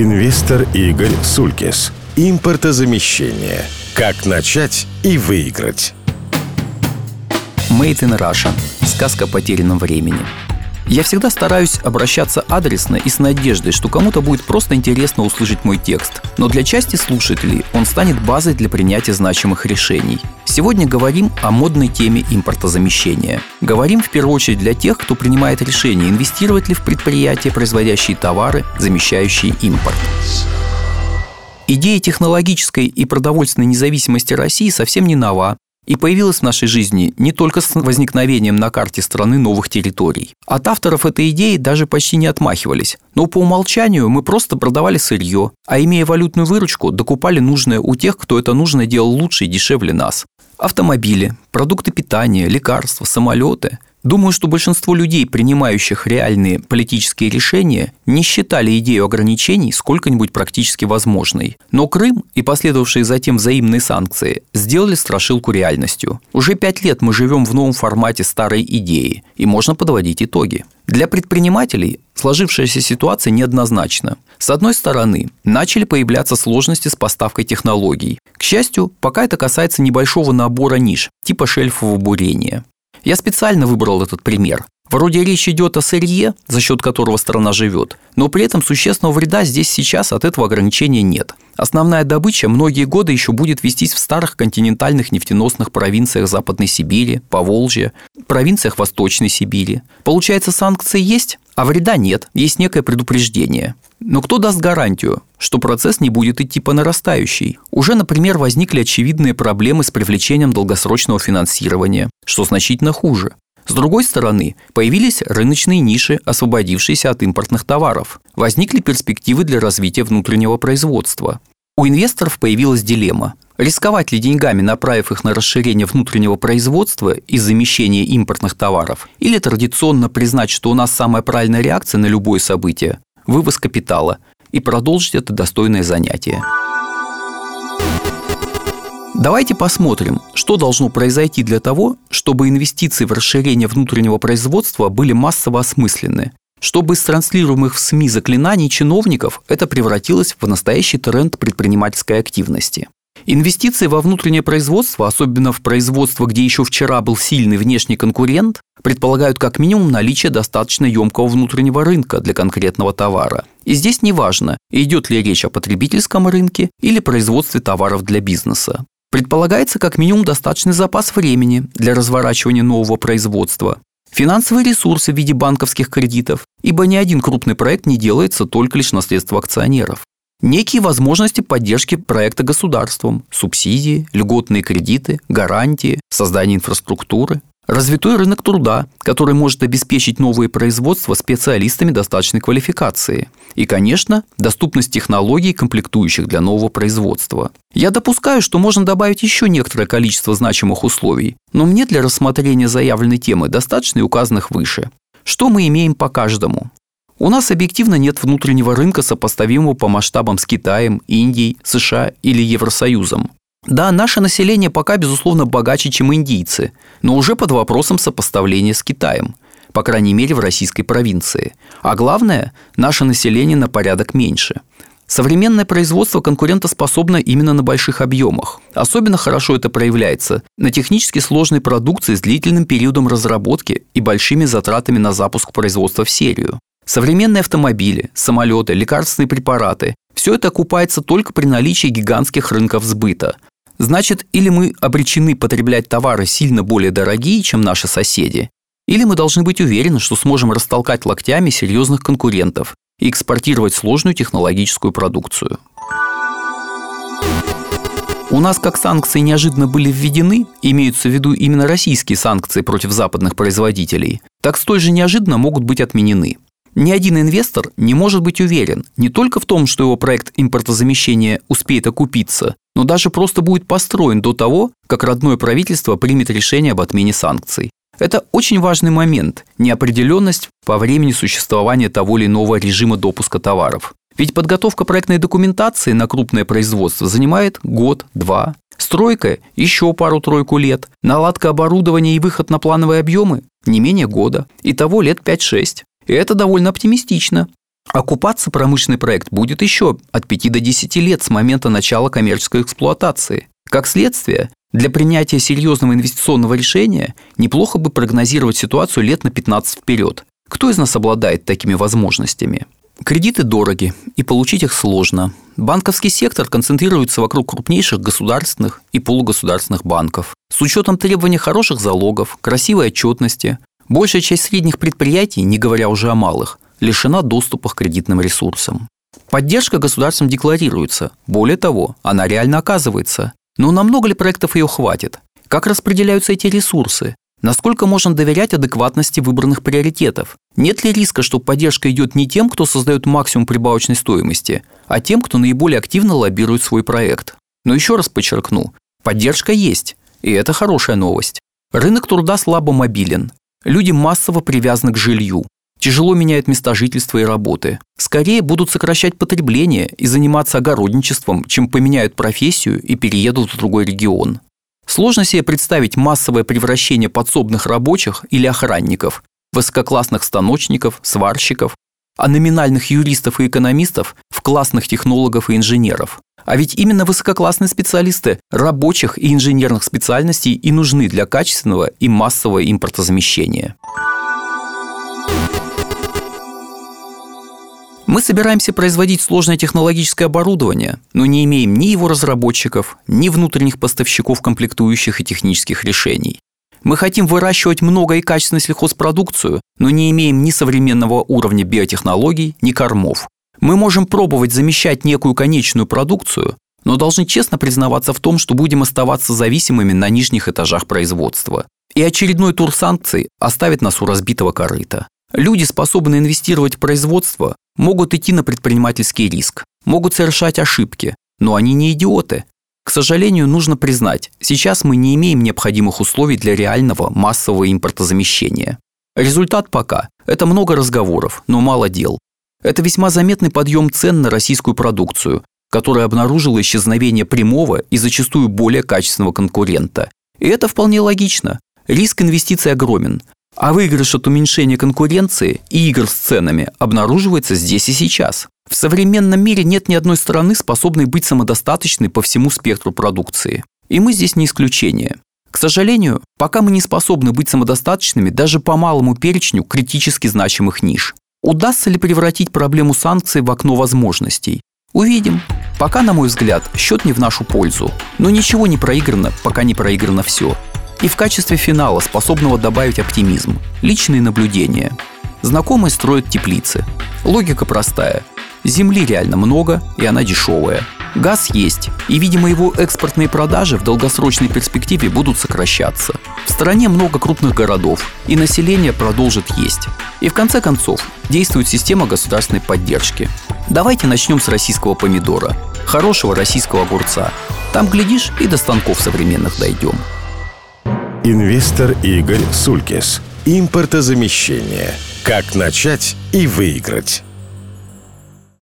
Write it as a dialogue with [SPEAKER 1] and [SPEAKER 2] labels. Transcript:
[SPEAKER 1] Инвестор Игорь Сулькис. Импортозамещение. Как начать и выиграть.
[SPEAKER 2] Made in Russia. Сказка о потерянном времени. Я всегда стараюсь обращаться адресно и с надеждой, что кому-то будет просто интересно услышать мой текст. Но для части слушателей он станет базой для принятия значимых решений. Сегодня говорим о модной теме импортозамещения. Говорим в первую очередь для тех, кто принимает решение, инвестировать ли в предприятия, производящие товары, замещающие импорт. Идея технологической и продовольственной независимости России совсем не нова и появилась в нашей жизни не только с возникновением на карте страны новых территорий. От авторов этой идеи даже почти не отмахивались, но по умолчанию мы просто продавали сырье, а имея валютную выручку, докупали нужное у тех, кто это нужно делал лучше и дешевле нас. Автомобили, продукты питания, лекарства, самолеты Думаю, что большинство людей, принимающих реальные политические решения, не считали идею ограничений сколько-нибудь практически возможной. Но Крым и последовавшие затем взаимные санкции сделали страшилку реальностью. Уже пять лет мы живем в новом формате старой идеи, и можно подводить итоги. Для предпринимателей сложившаяся ситуация неоднозначна. С одной стороны, начали появляться сложности с поставкой технологий. К счастью, пока это касается небольшого набора ниш, типа шельфового бурения. Я специально выбрал этот пример. Вроде речь идет о сырье, за счет которого страна живет, но при этом существенного вреда здесь сейчас от этого ограничения нет. Основная добыча многие годы еще будет вестись в старых континентальных нефтеносных провинциях Западной Сибири, Поволжья, провинциях Восточной Сибири. Получается, санкции есть, а вреда нет, есть некое предупреждение. Но кто даст гарантию, что процесс не будет идти по нарастающей? Уже, например, возникли очевидные проблемы с привлечением долгосрочного финансирования, что значительно хуже. С другой стороны, появились рыночные ниши, освободившиеся от импортных товаров. Возникли перспективы для развития внутреннего производства. У инвесторов появилась дилемма. Рисковать ли деньгами, направив их на расширение внутреннего производства и замещение импортных товаров? Или традиционно признать, что у нас самая правильная реакция на любое событие – вывоз капитала и продолжить это достойное занятие? Давайте посмотрим, что должно произойти для того, чтобы инвестиции в расширение внутреннего производства были массово осмысленны, чтобы из транслируемых в СМИ заклинаний чиновников это превратилось в настоящий тренд предпринимательской активности. Инвестиции во внутреннее производство, особенно в производство, где еще вчера был сильный внешний конкурент, предполагают как минимум наличие достаточно емкого внутреннего рынка для конкретного товара. И здесь не важно, идет ли речь о потребительском рынке или производстве товаров для бизнеса. Предполагается как минимум достаточный запас времени для разворачивания нового производства, финансовые ресурсы в виде банковских кредитов, ибо ни один крупный проект не делается только лишь на средства акционеров. Некие возможности поддержки проекта государством, субсидии, льготные кредиты, гарантии, создание инфраструктуры. Развитой рынок труда, который может обеспечить новые производства специалистами достаточной квалификации. И, конечно, доступность технологий, комплектующих для нового производства. Я допускаю, что можно добавить еще некоторое количество значимых условий, но мне для рассмотрения заявленной темы достаточно и указанных выше. Что мы имеем по каждому? У нас объективно нет внутреннего рынка, сопоставимого по масштабам с Китаем, Индией, США или Евросоюзом. Да, наше население пока, безусловно, богаче, чем индийцы, но уже под вопросом сопоставления с Китаем, по крайней мере в российской провинции. А главное, наше население на порядок меньше. Современное производство конкурентоспособно именно на больших объемах. Особенно хорошо это проявляется на технически сложной продукции с длительным периодом разработки и большими затратами на запуск производства в серию. Современные автомобили, самолеты, лекарственные препараты – все это окупается только при наличии гигантских рынков сбыта. Значит, или мы обречены потреблять товары сильно более дорогие, чем наши соседи, или мы должны быть уверены, что сможем растолкать локтями серьезных конкурентов и экспортировать сложную технологическую продукцию. У нас как санкции неожиданно были введены, имеются в виду именно российские санкции против западных производителей, так столь же неожиданно могут быть отменены – ни один инвестор не может быть уверен не только в том, что его проект импортозамещения успеет окупиться, но даже просто будет построен до того, как родное правительство примет решение об отмене санкций. Это очень важный момент – неопределенность по времени существования того или иного режима допуска товаров. Ведь подготовка проектной документации на крупное производство занимает год-два. Стройка – еще пару-тройку лет. Наладка оборудования и выход на плановые объемы – не менее года. Итого лет 5-6. И это довольно оптимистично. Окупаться промышленный проект будет еще от 5 до 10 лет с момента начала коммерческой эксплуатации. Как следствие, для принятия серьезного инвестиционного решения неплохо бы прогнозировать ситуацию лет на 15 вперед. Кто из нас обладает такими возможностями? Кредиты дороги, и получить их сложно. Банковский сектор концентрируется вокруг крупнейших государственных и полугосударственных банков. С учетом требований хороших залогов, красивой отчетности, большая часть средних предприятий, не говоря уже о малых, лишена доступа к кредитным ресурсам. Поддержка государством декларируется, более того, она реально оказывается. Но намного ли проектов ее хватит? Как распределяются эти ресурсы? Насколько можно доверять адекватности выбранных приоритетов? Нет ли риска, что поддержка идет не тем, кто создает максимум прибавочной стоимости, а тем, кто наиболее активно лоббирует свой проект? Но еще раз подчеркну, поддержка есть, и это хорошая новость. Рынок труда слабо мобилен. Люди массово привязаны к жилью. Тяжело меняют места жительства и работы. Скорее будут сокращать потребление и заниматься огородничеством, чем поменяют профессию и переедут в другой регион. Сложно себе представить массовое превращение подсобных рабочих или охранников, высококлассных станочников, сварщиков, а номинальных юристов и экономистов в классных технологов и инженеров. А ведь именно высококлассные специалисты рабочих и инженерных специальностей и нужны для качественного и массового импортозамещения. Мы собираемся производить сложное технологическое оборудование, но не имеем ни его разработчиков, ни внутренних поставщиков комплектующих и технических решений. Мы хотим выращивать много и качественную сельхозпродукцию, но не имеем ни современного уровня биотехнологий, ни кормов. Мы можем пробовать замещать некую конечную продукцию, но должны честно признаваться в том, что будем оставаться зависимыми на нижних этажах производства. И очередной тур санкций оставит нас у разбитого корыта. Люди, способные инвестировать в производство, могут идти на предпринимательский риск, могут совершать ошибки, но они не идиоты. К сожалению, нужно признать, сейчас мы не имеем необходимых условий для реального массового импортозамещения. Результат пока – это много разговоров, но мало дел. Это весьма заметный подъем цен на российскую продукцию, которая обнаружила исчезновение прямого и зачастую более качественного конкурента. И это вполне логично. Риск инвестиций огромен, а выигрыш от уменьшения конкуренции и игр с ценами обнаруживается здесь и сейчас. В современном мире нет ни одной страны, способной быть самодостаточной по всему спектру продукции. И мы здесь не исключение. К сожалению, пока мы не способны быть самодостаточными даже по малому перечню критически значимых ниш. Удастся ли превратить проблему санкций в окно возможностей? Увидим. Пока, на мой взгляд, счет не в нашу пользу. Но ничего не проиграно, пока не проиграно все. И в качестве финала, способного добавить оптимизм, личные наблюдения. Знакомые строят теплицы. Логика простая. Земли реально много, и она дешевая. Газ есть, и, видимо, его экспортные продажи в долгосрочной перспективе будут сокращаться. В стране много крупных городов, и население продолжит есть. И в конце концов, действует система государственной поддержки. Давайте начнем с российского помидора, хорошего российского огурца. Там, глядишь, и до станков современных дойдем.
[SPEAKER 1] Инвестор Игорь Сулькис. Импортозамещение. Как начать и выиграть.